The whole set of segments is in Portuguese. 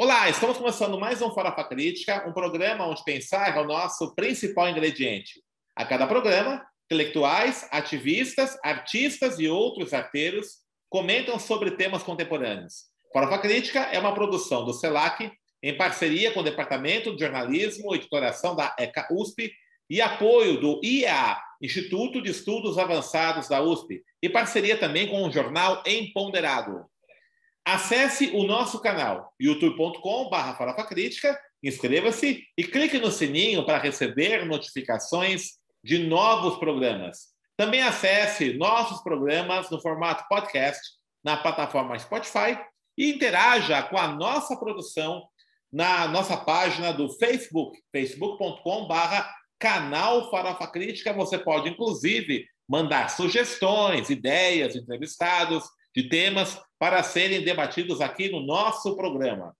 Olá, estamos começando mais um Farofa Crítica, um programa onde pensar é o nosso principal ingrediente. A cada programa, intelectuais, ativistas, artistas e outros arteiros comentam sobre temas contemporâneos. Farofa Crítica é uma produção do CELAC, em parceria com o Departamento de Jornalismo e Editoração da ECA USP e apoio do IEA, Instituto de Estudos Avançados da USP, e parceria também com o jornal Empoderado. Acesse o nosso canal youtube.com.br Farofa Crítica, inscreva-se e clique no sininho para receber notificações de novos programas. Também acesse nossos programas no formato podcast na plataforma Spotify e interaja com a nossa produção na nossa página do Facebook, facebook.com.br canal Farofa Crítica. Você pode, inclusive, mandar sugestões, ideias, entrevistados de temas para serem debatidos aqui no nosso programa.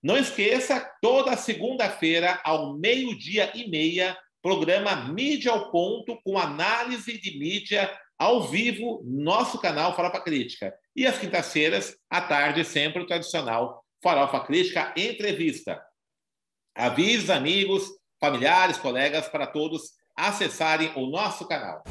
Não esqueça, toda segunda-feira, ao meio-dia e meia, programa Mídia ao Ponto, com análise de mídia ao vivo, nosso canal Farofa Crítica. E às quintas-feiras, à tarde, sempre o tradicional Farofa Crítica Entrevista. Avise amigos, familiares, colegas, para todos acessarem o nosso canal.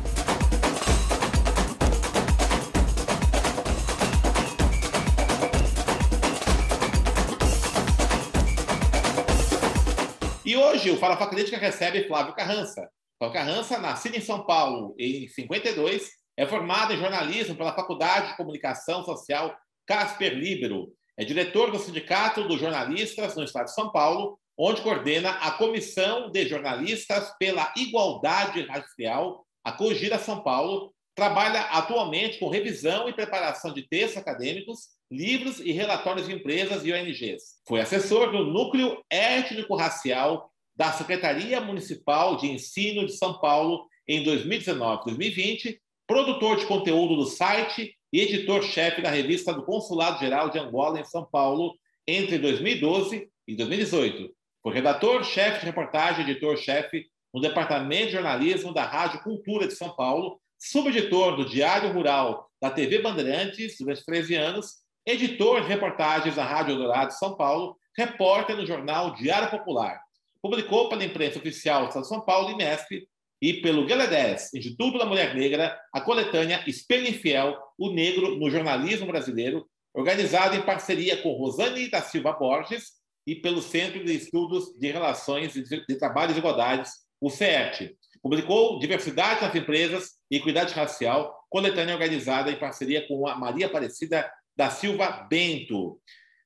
E hoje o Farofa Crítica recebe Flávio Carrança. Flávio Carrança, nascido em São Paulo em 52, é formado em jornalismo pela Faculdade de Comunicação Social Casper Libero. É diretor do Sindicato dos Jornalistas no Estado de São Paulo, onde coordena a Comissão de Jornalistas pela Igualdade Racial, a Cogira São Paulo. Trabalha atualmente com revisão e preparação de textos acadêmicos livros e relatórios de empresas e ONGs. Foi assessor do Núcleo Étnico-Racial da Secretaria Municipal de Ensino de São Paulo em 2019 2020, produtor de conteúdo do site e editor-chefe da revista do Consulado Geral de Angola em São Paulo entre 2012 e 2018. Foi redator-chefe de reportagem e editor-chefe no Departamento de Jornalismo da Rádio Cultura de São Paulo, subeditor do Diário Rural da TV Bandeirantes durante 13 anos editor de reportagens da Rádio Dourado São Paulo, repórter no jornal Diário Popular. Publicou pela imprensa oficial de São Paulo, IMESP, e pelo GLE10, Instituto da Mulher Negra, a coletânea Espelho Infiel, o Negro no Jornalismo Brasileiro, organizada em parceria com Rosane da Silva Borges e pelo Centro de Estudos de Relações de Trabalho e Desigualdades, o CERT. Publicou Diversidade nas Empresas e Equidade Racial, coletânea organizada em parceria com a Maria Aparecida da Silva Bento.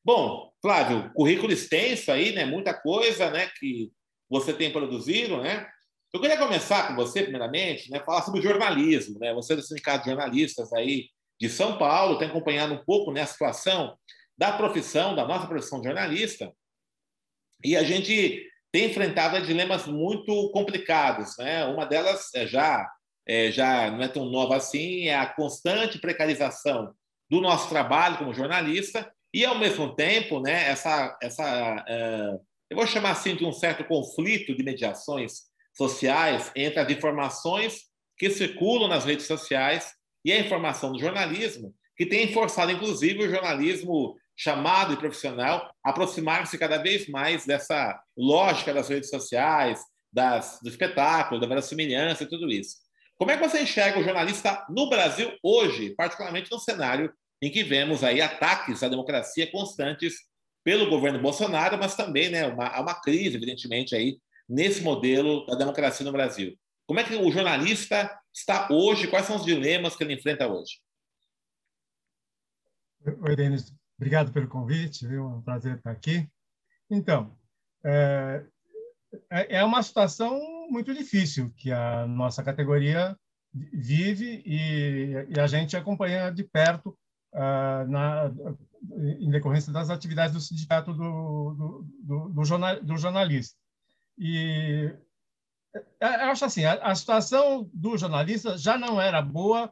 Bom, Flávio, currículo extenso aí, né? Muita coisa, né? Que você tem produzido, né? Eu queria começar com você, primeiramente, né? Falar sobre jornalismo, né? Você é do Sindicato de Jornalistas aí de São Paulo, tem acompanhado um pouco né, a situação da profissão, da nossa profissão de jornalista, e a gente tem enfrentado dilemas muito complicados, né? Uma delas é já é, já não é tão nova assim, é a constante precarização do nosso trabalho como jornalista e, ao mesmo tempo, né, essa, essa uh, eu vou chamar assim de um certo conflito de mediações sociais entre as informações que circulam nas redes sociais e a informação do jornalismo, que tem forçado, inclusive, o jornalismo chamado e profissional aproximar-se cada vez mais dessa lógica das redes sociais, das, do espetáculo, da verossimilhança e tudo isso. Como é que você enxerga o jornalista no Brasil hoje, particularmente no cenário em que vemos aí ataques à democracia constantes pelo governo Bolsonaro, mas também né, uma, uma crise, evidentemente, aí nesse modelo da democracia no Brasil. Como é que o jornalista está hoje? Quais são os dilemas que ele enfrenta hoje? Oi, Denis. Obrigado pelo convite. Viu? É um prazer estar aqui. Então, é, é, é uma situação muito difícil que a nossa categoria vive e, e a gente acompanha de perto uh, na, em decorrência das atividades do sindicato do, do, do, do, jornal, do jornalista. E é, eu acho assim, a, a, situação do jornalista já não era boa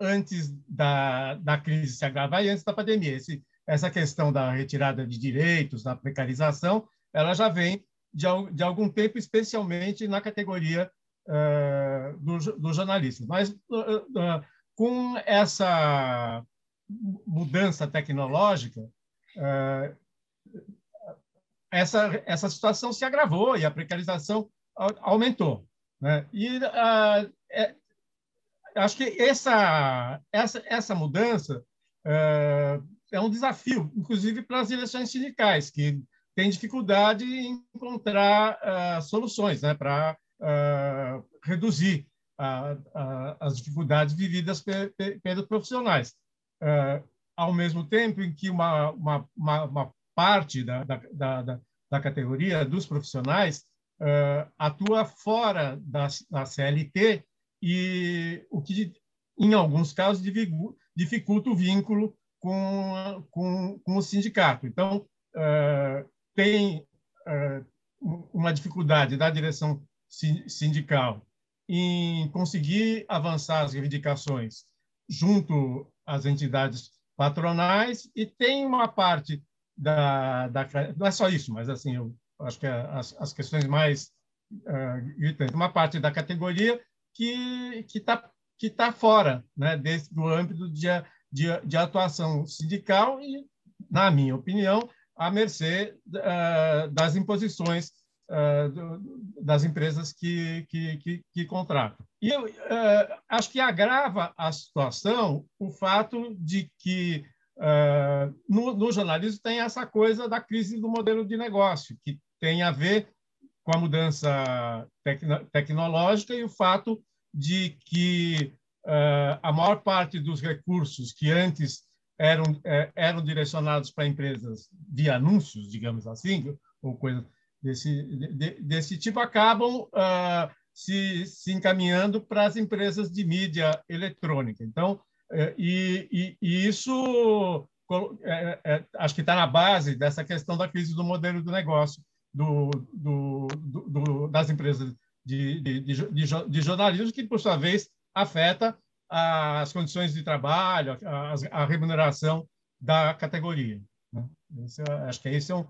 antes da, da crise se agravar e antes da pandemia. Esse, essa questão da retirada de direitos, da precarização, ela já vem de, de algum tempo, especialmente na categoria uh, do, do jornalista. Mas uh, uh, com essa mudança tecnológica, uh, essa, essa situação se agravou e a precarização aumentou. Né? E uh, é, acho que essa, essa, essa mudança uh, é um desafio, inclusive para as eleições sindicais, que têm dificuldade em encontrar uh, soluções né, para reduzir as dificuldades vividas pe, pe, pelos profissionais. Ao mesmo tempo em que uma, uma, uma, uma parte da, da, da, da categoria dos profissionais uh, atua fora da, da, CLT e o que, em alguns casos, dificulta o vínculo com, com, com o sindicato. Então, uh, tem uma dificuldade da direção sindical em conseguir avançar as reivindicações junto às entidades patronais e tem uma parte da, da não é só isso, mas assim eu acho que as, as questões mais uh, uma parte da categoria que que está que tá fora, né, desse, do âmbito de, de, de atuação sindical e, na minha opinião, à mercê uh, das imposições uh, do, das empresas que, que, que, que contratam. E eu uh, acho que agrava a situação o fato de que Uh, no, no, jornalismo tem essa coisa da crise do modelo de negócio, que tem a ver com a mudança tecno, tecnológica e o fato de que uh, a maior parte dos recursos que antes eram, eram direcionados para empresas via anúncios, digamos assim, ou coisa desse, de, desse tipo, acabam se, se encaminhando para as empresas de mídia eletrônica. Então, é, e, e, e isso é, é, acho que está na base dessa questão da crise do modelo do negócio do, do, do, das empresas de, de, de, de, jornalismo, que, por sua vez, afeta as condições de trabalho, a, a remuneração da categoria. Né? Esse, acho que esse é um,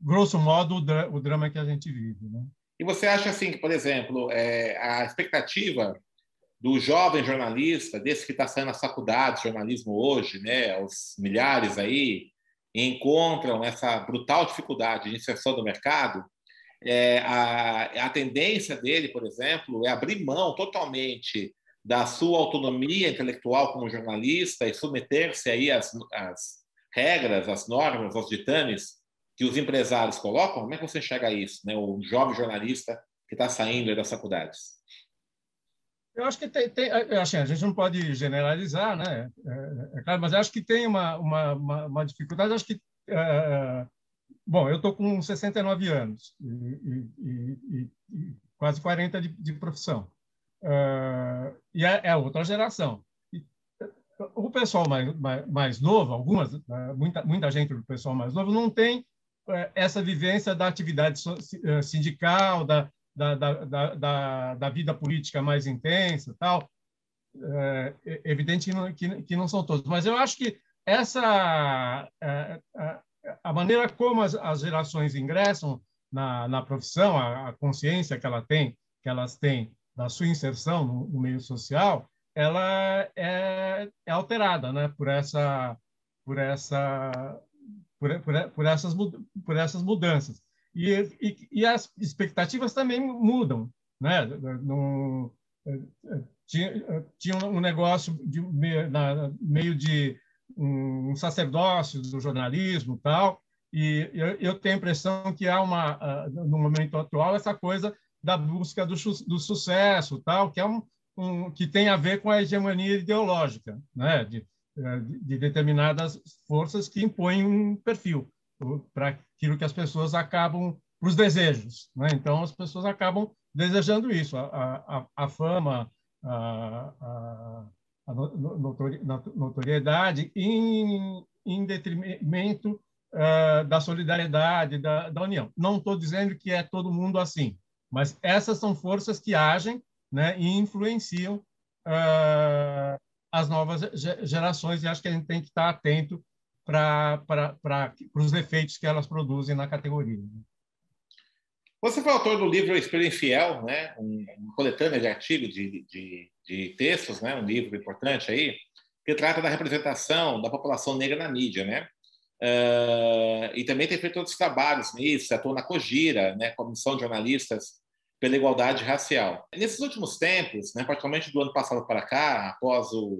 grosso modo, o, drama que a gente vive. Né? E você acha assim que, por exemplo, é, a expectativa do jovem jornalista, desse que está saindo da faculdade de jornalismo hoje, né, os milhares aí, encontram essa brutal dificuldade de inserção do mercado, é, a, a tendência dele, por exemplo, é abrir mão totalmente da sua autonomia intelectual como jornalista e submeter-se aí às, às regras, às normas, aos ditames que os empresários colocam? Como é que você enxerga isso, né? o jovem jornalista que está saindo das faculdades? Eu acho que tem, tem assim, a gente não pode generalizar, né? É, é claro, mas acho que tem uma, uma, uma, uma dificuldade. Acho que, é, bom, eu estou com 69 anos e, e, e, e quase 40 de, de profissão. E é, é, outra geração. o pessoal mais, mais, mais, novo, algumas, muita, muita gente do pessoal mais novo, não tem essa vivência da atividade sindical, da, da, da, da, da vida política mais intensa tal. É, é evidente que não, que, que não são todos, mas eu acho que essa é, é, a maneira como as, as gerações ingressam na, na profissão, a, a, consciência que ela tem, que elas têm da sua inserção no, no meio social, ela é, é, alterada, né, por essa por essa por, por, por essas por essas mudanças. E, e, e as expectativas também mudam. Né? No, tinha, tinha um negócio de na, meio de um sacerdócio do jornalismo tal e eu, eu tenho a impressão que há uma no momento atual essa coisa da busca do, do sucesso tal que é um, um, que tem a ver com a hegemonia ideológica né de, de determinadas forças que impõem um perfil para aquilo que as pessoas acabam, para os desejos. Né? Então, as pessoas acabam desejando isso, a, a, a fama, a, a, a notoriedade, em, em detrimento uh, da solidariedade, da, da união. Não estou dizendo que é todo mundo assim, mas essas são forças que agem né, e influenciam uh, as novas gerações, e acho que a gente tem que estar atento para os efeitos que elas produzem na categoria. Você foi autor do livro Espelho Infiel, né? um, um coletânea de artigos, de, de, de, textos, né? um livro importante aí, que trata da representação da população negra na mídia. Né? uh, e também tem feito outros trabalhos nisso, atua na COGIRA, né, Comissão de Jornalistas pela Igualdade Racial. Nesses últimos tempos, né, particularmente do ano passado para cá, após o,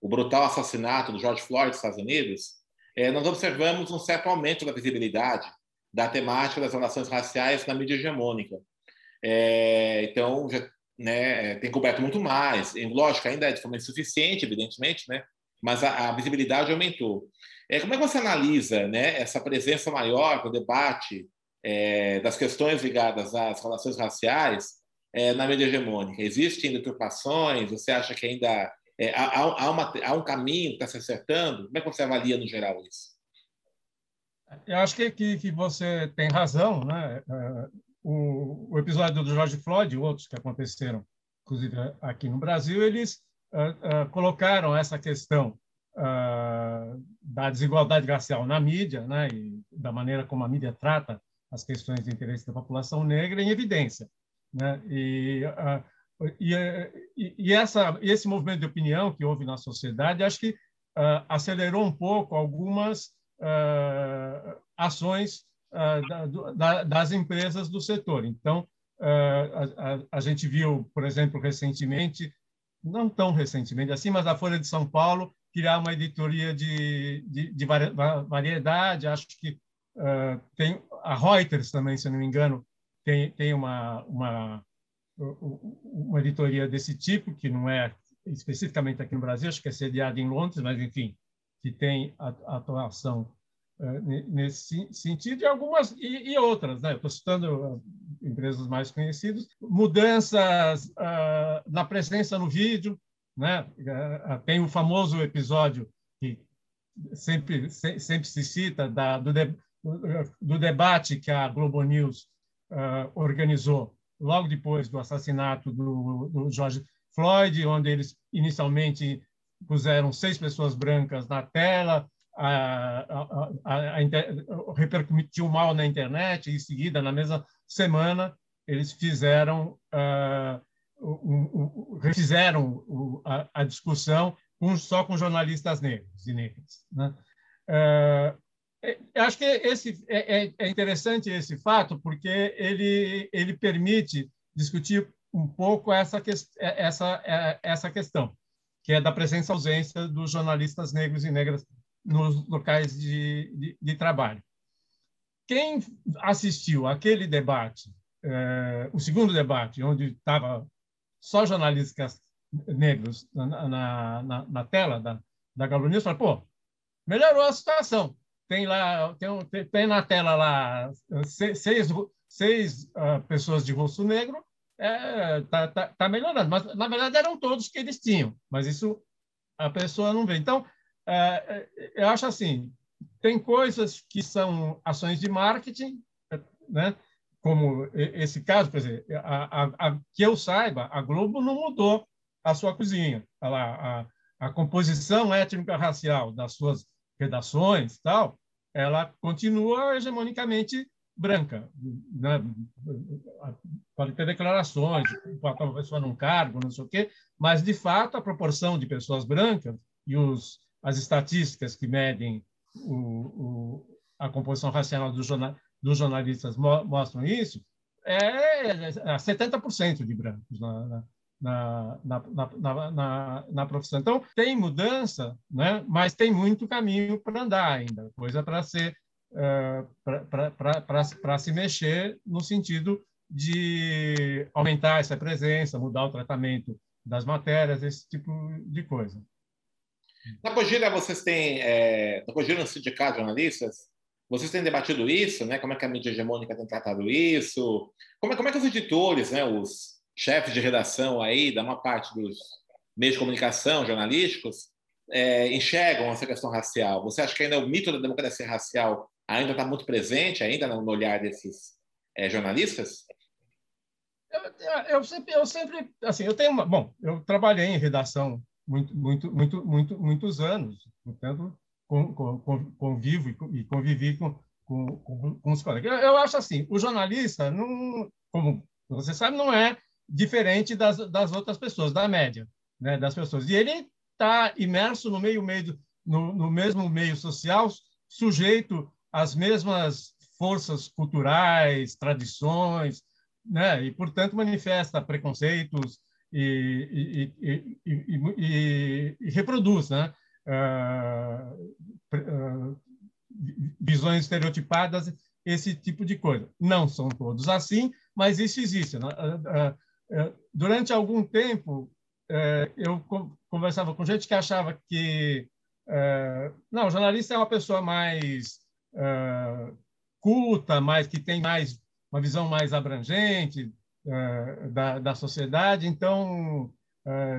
o brutal assassinato do George Floyd nos Estados Unidos, é, nós observamos um certo aumento da visibilidade da temática das relações raciais na mídia hegemônica. É, então, já, né, tem coberto muito mais. E, lógico, ainda é de forma insuficiente, evidentemente, né, mas a, a visibilidade aumentou. É, como é que você analisa né, essa presença maior no debate é, das questões ligadas às relações raciais é, na mídia hegemônica? Existem deturpações? Você acha que ainda é, há, há, uma, há, um caminho que está se acertando? Como é que você avalia no geral isso? Eu acho que, que, que você tem razão. Né? É, o, o, episódio do George Floyd e outros que aconteceram, inclusive aqui no Brasil, eles uh, uh, colocaram essa questão uh, da desigualdade racial na mídia né? e da maneira como a mídia trata as questões de interesse da população negra em evidência. Né? E e, e, essa, esse movimento de opinião que houve na sociedade, acho que uh, acelerou um pouco algumas uh, ações uh, da, da, das empresas do setor. Então, a, a, a, gente viu, por exemplo, recentemente, não tão recentemente assim, mas a Folha de São Paulo criar uma editoria de, de, de variedade. Acho que tem a Reuters também, se não me engano, tem, tem uma, uma uma editoria desse tipo, que não é especificamente aqui no Brasil, acho que é sediada em Londres, mas, enfim, que tem atuação uh, nesse sentido, e algumas e, e outras. Né? Estou citando empresas mais conhecidas. Mudanças uh, na presença no vídeo. Né? Uh, tem o famoso episódio que sempre, se, sempre se cita da, do, de, do, debate que a Globo News organizou logo depois do assassinato do, do George Floyd, onde eles inicialmente puseram seis pessoas brancas na tela, a, a, a, repercutiu mal na internet, e em seguida, na mesma semana, eles fizeram, uh, um, um, refizeram a, discussão com, só com jornalistas negros e negras. Né? Uh, acho que esse é, é, é, interessante esse fato porque ele ele permite discutir um pouco essa é, essa essa questão que é da presença ausência dos jornalistas negros e negras nos locais de, de, de trabalho. Quem assistiu aquele debate, é, o segundo debate, onde estava só jornalistas negros na, na, na, na tela da, da Galo News, falou, pô, melhorou a situação tem lá tem, tem na tela lá seis, seis uh, pessoas de rosto negro é, tá, tá, tá, melhorando. Mas na verdade eram todos que eles tinham mas isso a pessoa não vê. Então uh, eu acho assim tem coisas que são ações de marketing né? Como esse caso por exemplo a, a, a, que eu saiba a Globo não mudou a sua cozinha. A, a composição étnica racial das suas redações tal ela continua hegemonicamente branca. Né? Pode ter declarações, uma pessoa num cargo, não sei o quê, mas, de fato, a proporção de pessoas brancas e os, as estatísticas que medem o, o, a composição racial dos, jornal, dos jornalistas mo, mostram isso, é 70% de brancos na, na na, na, na, na, profissão. Então, tem mudança, né? mas tem muito caminho para andar ainda, coisa para ser uh, para se mexer no sentido de aumentar essa presença, mudar o tratamento das matérias, esse tipo de coisa. Na Cogira, vocês têm, é, na Cogira, no sindicato de jornalistas, vocês têm debatido isso, né? Como é que a mídia hegemônica tem tratado isso? Como é, como é que os editores, né, os, chefes de redação aí, da uma parte dos meios de comunicação jornalísticos, é, enxergam essa questão racial? Você acha que ainda o mito da democracia racial ainda está muito presente ainda no olhar desses é, jornalistas? Eu, eu, sempre, eu sempre, assim, eu tenho uma, bom, eu trabalhei em redação muito, muito, muito, muito, muitos anos, portanto, com, com, convivo e convivi com, com, com, os colegas. Eu, eu acho assim, o jornalista, não, como você sabe, não é diferente das, das outras pessoas, da média né, das pessoas. E ele está imerso no meio, meio no, no, mesmo meio social sujeito às mesmas forças culturais, tradições, né? e, portanto, manifesta preconceitos e, e, e, e reproduz né? Uh, uh, visões estereotipadas, esse tipo de coisa. Não são todos assim, mas isso existe. Né? Uh, durante algum tempo, eh, eu conversava com gente que achava que não, o jornalista é uma pessoa mais culta, mais que tem mais uma visão mais abrangente da, da sociedade. Então,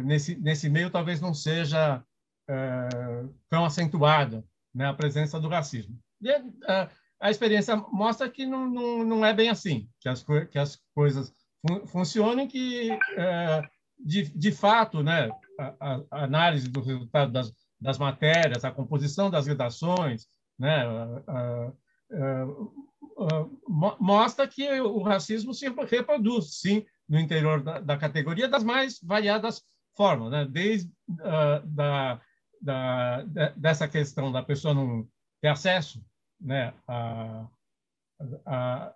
nesse nesse meio talvez não seja tão acentuada né, a presença do racismo. E, a experiência mostra que não, não, não é bem assim, que as, que as coisas fun funcionam, que de, de fato, né, a, a análise do resultado das, das matérias, a composição das redações, né, mostra que o racismo se reproduz, sim, no interior da, da categoria das mais variadas formas, né? desde uh, da, da, dessa questão da pessoa não ter acesso né, a, a,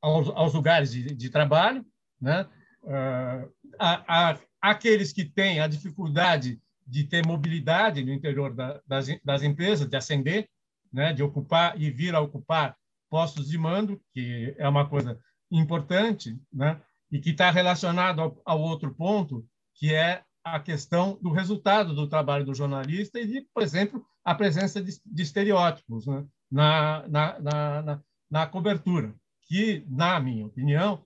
aos, aos, lugares de, de trabalho, né? Uh, a, a, aqueles que têm a dificuldade de ter mobilidade no interior da, das, das empresas, de ascender, né, de ocupar e vir a ocupar postos de mando, que é uma coisa importante, né? e que está relacionado ao, ao, outro ponto, que é a questão do resultado do trabalho do jornalista e, de, por exemplo, a presença de, de estereótipos né? na, na, na, na cobertura, que, na minha opinião,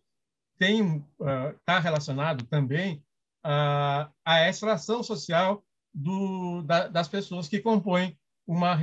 tem está uh, relacionado também uh, à extração social do, da, das pessoas que compõem uma,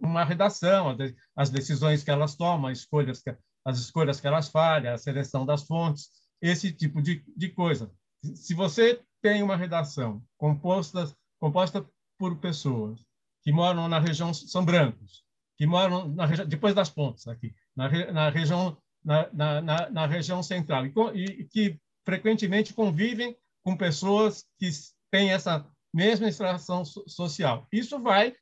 uma redação, as decisões que elas tomam, as escolhas que, as escolhas que elas falham, a seleção das fontes, esse tipo de, de coisa. Se você tem uma redação composta, composta por pessoas que moram na região, são brancos, que moram na depois das pontes aqui, na, na região na, na, na, região central e, e, que frequentemente convivem com pessoas que têm essa mesma extração social. Isso vai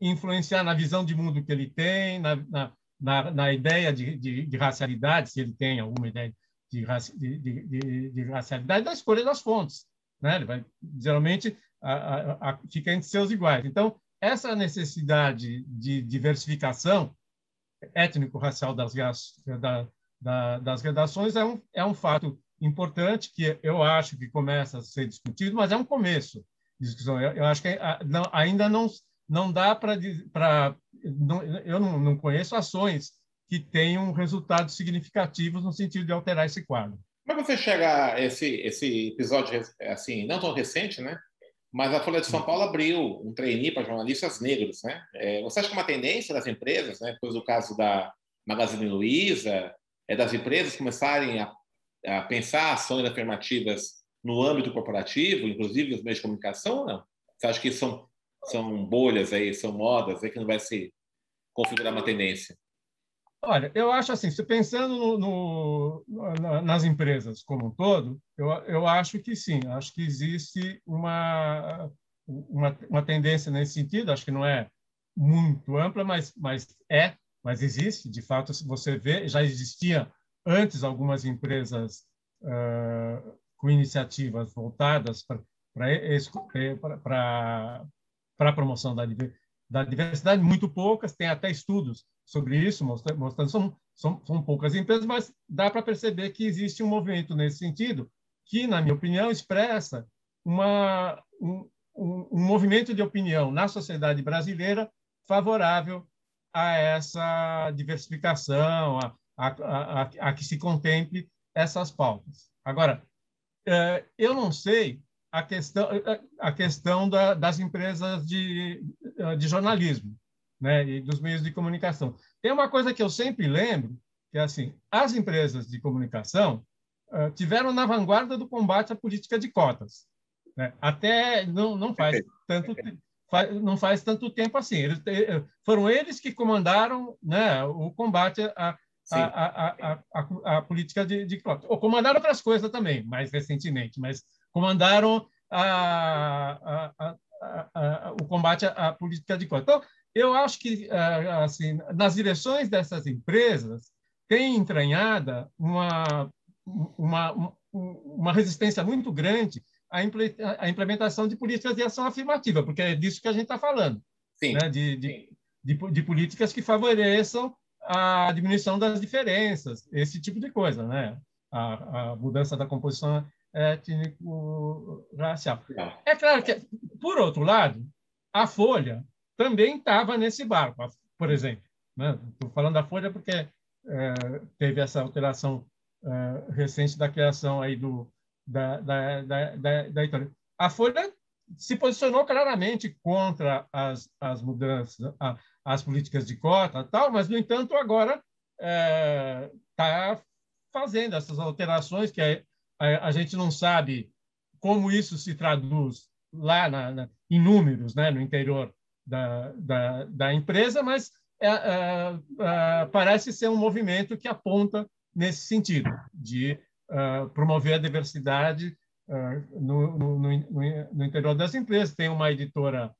influenciar na visão de mundo que ele tem, na, na, na, na ideia de, de, de, racialidade, se ele tem alguma ideia de, de, de, de racialidade, da escolha das fontes. Né? Ele vai, geralmente, a, a, a, fica entre seus iguais. Então, essa necessidade de diversificação étnico-racial das, da, da, das redações é um, é um fato importante que eu acho que começa a ser discutido, mas é um começo de discussão. Eu, eu acho que não, ainda não não dá para. Eu não, não conheço ações que tenham resultados significativos no sentido de alterar esse quadro. Como é que você chega a esse, esse episódio, assim, não tão recente, né? Mas a Folha de São Paulo abriu um trainee para jornalistas negros, né? É, você acha que é uma tendência das empresas, né? Depois do caso da Magazine Luiza, é das empresas começarem a, a pensar ações afirmativas no âmbito corporativo, inclusive nos meios de comunicação ou não? Você acha que são são bolhas aí, são modas aí que não vai se configurar uma tendência? Olha, eu acho assim, se pensando no, no, nas empresas como um todo, eu, eu acho que sim, acho que existe uma, uma, uma tendência nesse sentido, acho que não é muito ampla, mas, mas é, mas existe, de fato, você vê, já existia antes algumas empresas uh, com iniciativas voltadas para para a promoção da, da, diversidade, muito poucas, tem até estudos sobre isso, mostrando, mostrando são, são, são poucas empresas, mas dá para perceber que existe um movimento nesse sentido, que, na minha opinião, expressa uma, um, um, um movimento de opinião na sociedade brasileira favorável a essa diversificação, a, a, a, a, que se contemple essas pautas. Agora, eh, eu não sei a questão, a questão da, das empresas de, de jornalismo né, e dos meios de comunicação. Tem uma coisa que eu sempre lembro, que é assim, as empresas de comunicação tiveram na vanguarda do combate à política de cotas. Né? Até não, não faz tanto não faz tanto tempo assim. Eles, eh, foram eles que comandaram né, o combate à, a, a, a, a, política de, de cotas. Ou comandaram outras coisas também, mais recentemente, mas comandaram a, a, a, o combate à, política de cotas. Então, eu acho que assim, nas direções dessas empresas tem entranhada uma, uma, uma resistência muito grande à implementação de políticas de ação afirmativa, porque é disso que a gente está falando, né? de, de, de, de, políticas que favoreçam a diminuição das diferenças, esse tipo de coisa, né? a, a mudança da composição étnico-racial. É claro que, por outro lado, a Folha também estava nesse barco, por exemplo. Estou né? falando da Folha porque é, teve essa alteração é, recente da criação aí do, da, da, da, da, Itália. A Folha se posicionou claramente contra as, as mudanças, a, as políticas de cota, tal, mas, no entanto, agora está é, fazendo essas alterações que a, a, a, gente não sabe como isso se traduz lá na, na, em números, né, no interior da, da, da empresa, mas é, é, é, parece ser um movimento que aponta nesse sentido, de é, promover a diversidade é, no, no, no, no, interior das empresas. Tem uma editora,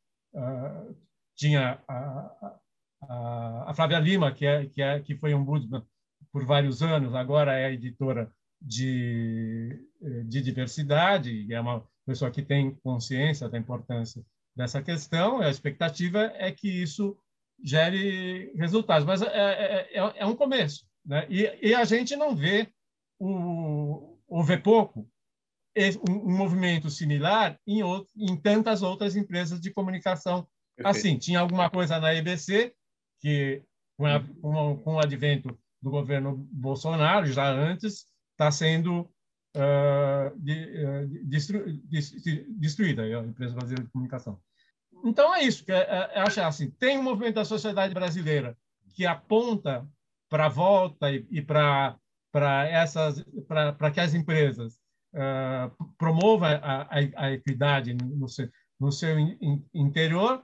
tinha a, a, a, Flávia Lima, que, é, que, é, que foi um por vários anos, agora é editora de, de diversidade, é uma pessoa que tem consciência da importância dessa questão. A expectativa é que isso gere resultados, mas é, é, é, é um começo. Né? E, e, a gente não vê, ou vê pouco, um, um movimento similar em, outro, em tantas outras empresas de comunicação. Perfeito. Assim, tinha alguma coisa na EBC, que com, a, com, com o advento do governo Bolsonaro, já antes, está sendo uh, de, uh, destru, destruída a empresa brasileira de comunicação. Então é isso, que é, é achar assim, tem um movimento da sociedade brasileira que aponta para a volta e, e para para essas para que as empresas uh, promovam a, a, a, equidade no seu, no seu in, interior,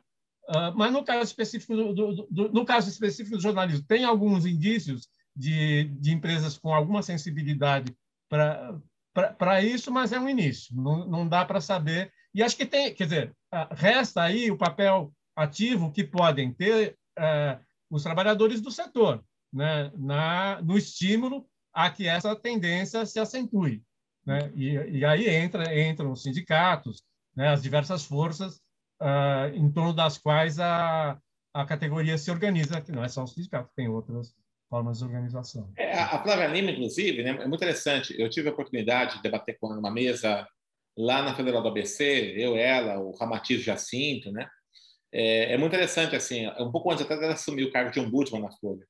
uh, mas no caso específico do, do, do, no caso específico do jornalismo tem alguns indícios de, de empresas com alguma sensibilidade para isso, mas é um início, não, não dá para saber. E acho que tem, quer dizer, resta aí o papel ativo que podem ter é, os trabalhadores do setor, né, na, no estímulo a que essa tendência se acentue. Né? E, e aí entra, entram os sindicatos, né, as diversas forças uh, em torno das quais a, a categoria se organiza, que não é só o sindicato, tem outras formas de organização. É, a Flávia Lima, inclusive, né, é muito interessante. Eu tive a oportunidade de debater com ela numa mesa lá na Federal do ABC, eu, ela, o Ramatiz Jacinto, né? É, é, muito interessante, assim, um pouco antes até assumir o cargo de ombudsman na Folha.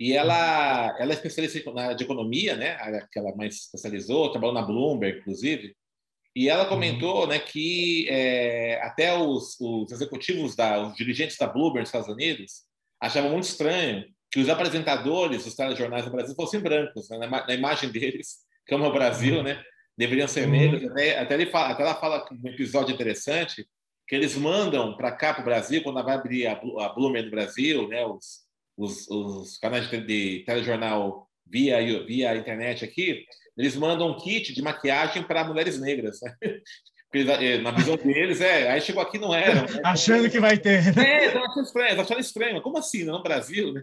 E ela, ela é especialista na, de economia, né? Que ela mais especializou, trabalhou na Bloomberg, inclusive. E ela comentou, né, que é, até os, os executivos da, os dirigentes da Bloomberg nos Estados Unidos achavam muito estranho que os apresentadores dos telejornais do Brasil fossem brancos, né? na, na, imagem deles, como é o Brasil, né? Deveriam ser negros. Até, até, fala, até ela fala um episódio interessante que eles mandam para cá, para o Brasil, quando vai abrir a, a Bloomer no Brasil, né? Os, os, os canais de, de telejornal via, via internet aqui, eles mandam um kit de maquiagem para mulheres negras. Né? Eh, na visão deles, é. Aí chegou aqui não era. Né? Achando que vai ter. Né? É, achando estranho, achando estranho. Como assim, no Brasil? Né?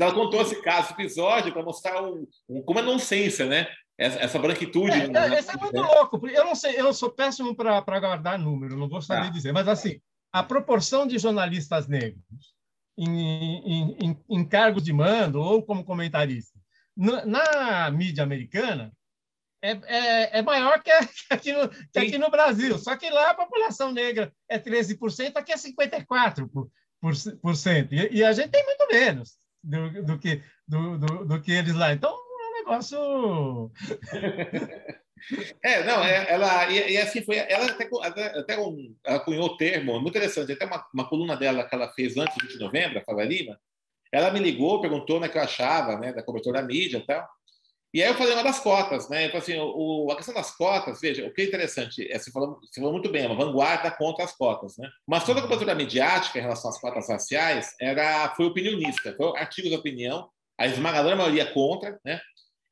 Ela contou esse caso, esse episódio, para mostrar um, um, como é nonsense, né? Essa, essa branquitude. É, né? Isso é muito louco. Eu não sei, eu sou péssimo para guardar número, não saber ah. dizer, mas assim, a proporção de jornalistas negros em, em, em, cargos de mando ou como comentarista na, na mídia americana é, é, é maior que, aqui no, que aqui no Brasil. Só que lá a população negra é 13%, aqui é 54%. Por, por, por cento. E, e, a gente tem muito menos do, do, que, do, do, do que eles lá. Então, é um negócio. É, não, é, ela e, e, assim foi. Ela até, até, um, cunhou o termo muito interessante. Até uma, uma coluna dela que ela fez antes do 20 de novembro, a Fala Lima. Ela me ligou, perguntou né, que eu achava né, da cobertura da mídia e tal. E aí eu falei uma das cotas, né? Então, assim, o, a questão das cotas, veja, o que é interessante, é, você, falou, você falou muito bem, é uma vanguarda contra as cotas, né? Mas toda a cobertura midiática em relação às cotas raciais era, foi opinionista, foi artigo de opinião, a esmagadora maioria contra, né?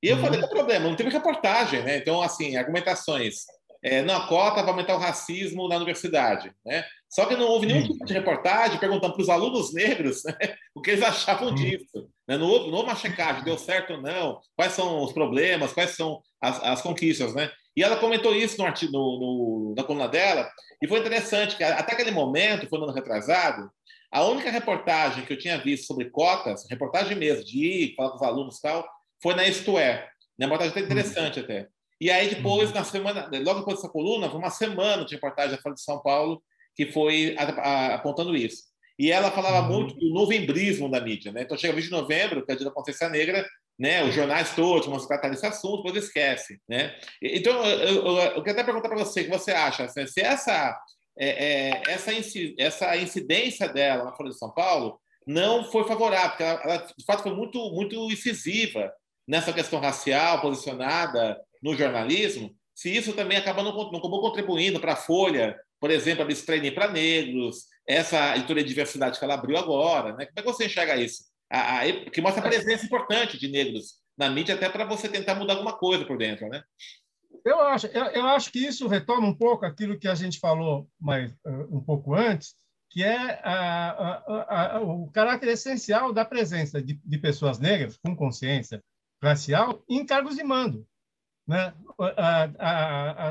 E eu uhum. falei, não problema, não teve reportagem, né? Então, assim, argumentações. É, não, a cota vai aumentar o racismo na universidade, né? Só que não houve nenhum tipo de reportagem perguntando para os alunos negros né, o que eles achavam disso. Né? Não, houve, não houve uma checagem, deu certo ou não, quais são os problemas, quais são as, as conquistas. Né? E ela comentou isso no artigo, no, no, na coluna dela, e foi interessante que até aquele momento, foi no ano retrasado, a única reportagem que eu tinha visto sobre cotas, reportagem mesmo, de ir falar com os alunos e tal, foi na Isto É. Uma reportagem até interessante até. E aí depois, na semana, logo depois dessa coluna, foi uma semana de reportagem da Folha de São Paulo que foi apontando isso. E ela falava uhum. muito do novembrismo da mídia, né? Então chega 20 de novembro, que é o dia da consciência negra, né? Os jornais todos vão tratar desse assunto, depois esquece, né? Então eu, eu, eu quero até perguntar para você o que você acha, assim, se essa é, é, essa, essa incidência dela na Folha de São Paulo não foi favorável, porque ela, ela, de fato foi muito muito incisiva nessa questão racial posicionada no jornalismo. Se isso também acaba não, não contribuindo para a Folha por exemplo, abrir training para negros, essa editoria de diversidade que ela abriu agora. Né? Como é que você enxerga isso? A, a, que mostra a presença importante de negros na mídia, até para você tentar mudar alguma coisa por dentro, né? Eu acho, eu, eu, acho que isso retoma um pouco aquilo que a gente falou mais, uh, um pouco antes, que é a, o caráter essencial da presença de, de, pessoas negras com consciência racial em cargos de mando. Né?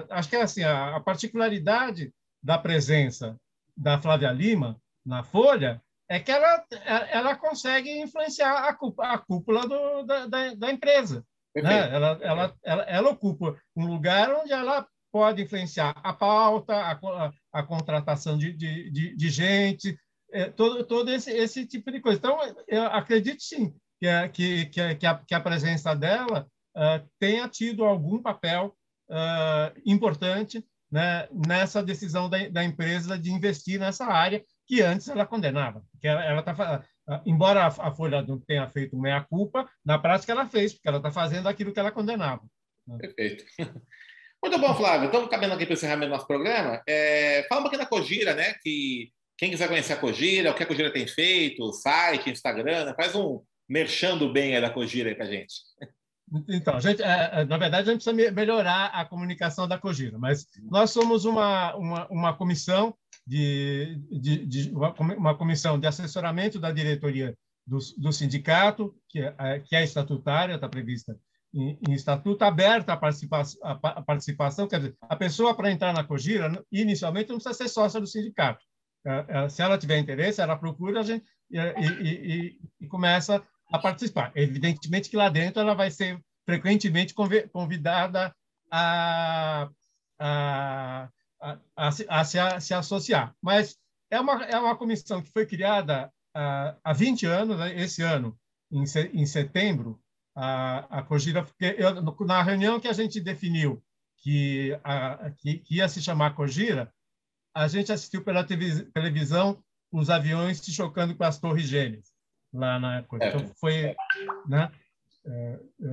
acho que é assim, a particularidade da presença da Flávia Lima na Folha é que ela, ela consegue influenciar a cúpula, do, da, da, da, empresa. Né? Ela, ela, ela, ela, ocupa um lugar onde ela pode influenciar a pauta, a, a, a contratação de, de, de, de gente, é, todo, todo esse, esse tipo de coisa. Então, eu acredito sim que, a, que, que, a, que a presença dela uh, tenha tido algum papel uh, importante né, nessa decisão da, da, empresa de investir nessa área que antes ela condenava. Que ela, ela tá, embora a, Folha não tenha feito meia culpa, na prática ela fez, porque ela está fazendo aquilo que ela condenava. Né? Perfeito. Muito bom, Flávio. Estamos caminhando aqui para o encerramento do nosso programa. É, fala um pouquinho da Cogira, né? Que quem quiser conhecer a Cogira, o que a Cogira tem feito, site, Instagram, né? faz um merchando bem aí da Cogira aí para gente. Então, gente, é, é, na verdade, a gente precisa melhorar a comunicação da Cogiro, mas nós somos uma, uma, uma comissão de, de, de, uma comissão de assessoramento da diretoria do, do sindicato, que é, que é estatutária, está prevista em, em, estatuto, aberta a participação, a, a participação, quer dizer, a pessoa para entrar na Cogira, inicialmente não precisa ser sócia do sindicato. É, se ela tiver interesse, ela procura a gente e, e, e, e começa a participar. Evidentemente que lá dentro ela vai ser frequentemente convidada a, a, a, a, se, a se, associar. Mas é uma, é uma comissão que foi criada há, há 20 anos, né? esse ano, em, em setembro, a, a Cogira, eu, na reunião que a gente definiu que, a, que, que ia se chamar Cogira, a gente assistiu pela televisão os aviões se chocando com as torres gêmeas lá na coisa. Então, foi né, é, é,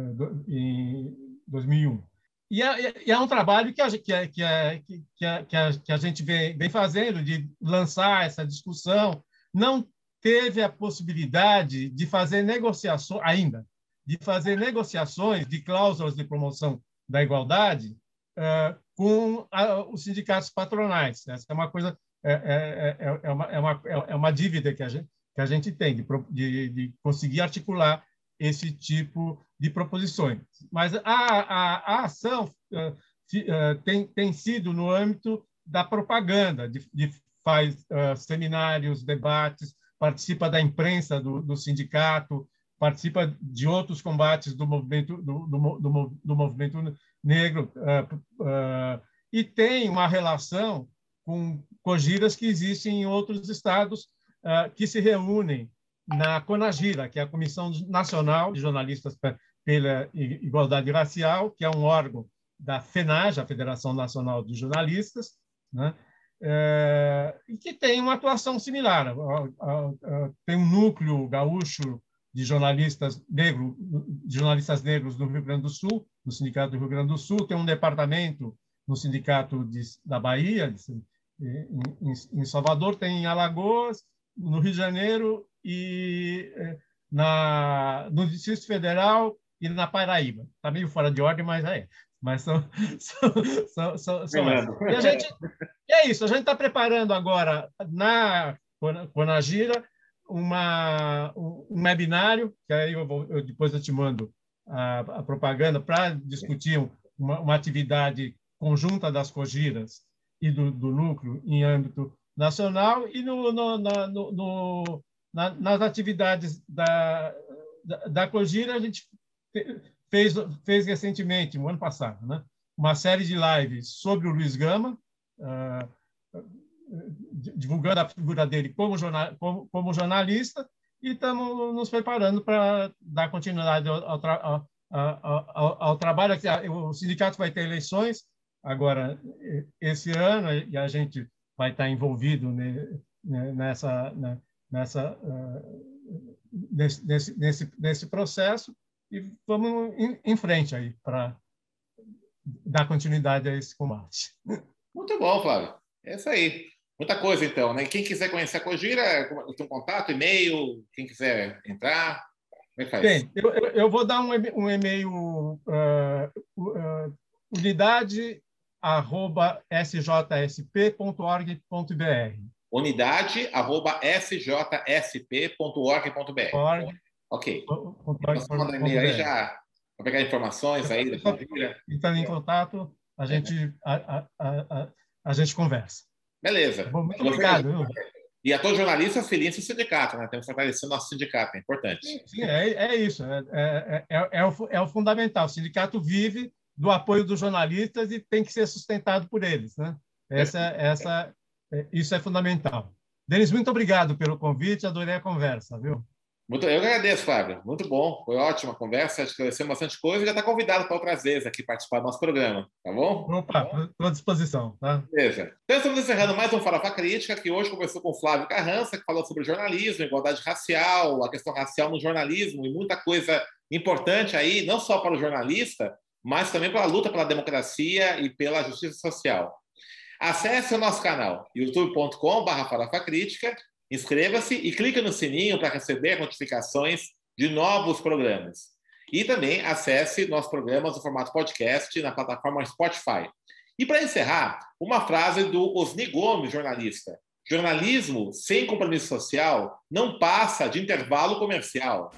em 2001. E é, é, um trabalho que a, que, a, que, a, que, a, que, a, gente vem, vem fazendo, de lançar essa discussão. Não teve a possibilidade de fazer negociações, ainda, de fazer negociações de cláusulas de promoção da igualdade uh, com a, os sindicatos patronais. Essa é uma coisa, é, é, é, é, uma, é, uma, é uma dívida que a gente, que a gente tem de, de, de conseguir articular esse tipo de proposições. Mas a, a, a ação uh, tem, tem sido no âmbito da propaganda, de, de faz uh, seminários, debates, participa da imprensa do, do, sindicato, participa de outros combates do movimento do, do, do movimento negro e tem uma relação com cogiras que existem em outros estados que se reúnem na CONAGIRA, que é a Comissão Nacional de Jornalistas pela Igualdade Racial, que é um órgão da FENAJ, a Federação Nacional de Jornalistas, né? É, e que tem uma atuação similar. Tem um núcleo gaúcho de jornalistas negros, de jornalistas negros no Rio Grande do Sul, no Sindicato do Rio Grande do Sul, tem um departamento no Sindicato de, da Bahia, em, em Salvador, tem em Alagoas, no Rio de Janeiro e eh, na, no Distrito Federal e na Paraíba. Está meio fora de ordem, mas é. mas são, são, são, são e, a gente, é isso, a gente está preparando agora na Conagira uma, um webinário, que aí eu, vou, eu depois eu te mando a, a propaganda para discutir uma, uma, atividade conjunta das Cogiras e do, do núcleo em âmbito nacional e no, no, no, na, nas atividades da, da, da Cogira a gente fez, fez recentemente, no ano passado, né? uma série de lives sobre o Luiz Gama, uh, divulgando a figura dele como, jornal, como, como jornalista, e estamos nos preparando para dar continuidade ao, ao, ao, ao, ao trabalho. O sindicato vai ter eleições agora esse ano e a gente vai estar envolvido nessa, nessa, uh, nesse, nesse, nesse processo e vamos em, em frente aí para dar continuidade a esse combate. Muito bom, Flávio. É isso aí. Muita coisa, então. Né? Quem quiser conhecer a Cogira, tem um contato, e-mail, quem quiser entrar, como é que faz? Bem, eu, eu vou dar um, um e-mail uh, uh, unidade arroba sjsp.org.br unidade arroba sjsp.org.br Ok. Então, manda e-mail aí já para pegar informações aí da família. Entrando em contato, a gente, a, a, a, a gente conversa. Beleza. Bom, muito obrigado. E a todos os jornalistas feliz no sindicato, né? Temos que fortalecer o nosso sindicato, é importante. Sim, é, é isso. É, é, é, é, o, é o fundamental. O sindicato vive do apoio dos jornalistas e tem que ser sustentado por eles, né? Essa, essa, é, isso é fundamental. Denis, muito obrigado pelo convite, adorei a conversa, viu? Muito, eu agradeço, Fábio. Muito bom. Foi ótima a conversa, esclareceu bastante coisa e já está convidado para outras vezes aqui participar do nosso programa, tá bom? Opa, estou à disposição. Tá? Beleza. Então, estamos encerrando mais um Farofa Crítica, que hoje conversou com o Flávio Carrança, que falou sobre jornalismo, igualdade racial, a questão racial no jornalismo e muita coisa importante aí, não só para o jornalista, mas também pela luta pela democracia e pela justiça social. Acesse o nosso canal youtube.com.br Inscreva-se e clique no sininho para receber notificações de novos programas. E também acesse nossos programas no formato podcast na plataforma Spotify. E para encerrar, uma frase do Osni Gomes, jornalista. Jornalismo sem compromisso social não passa de intervalo comercial.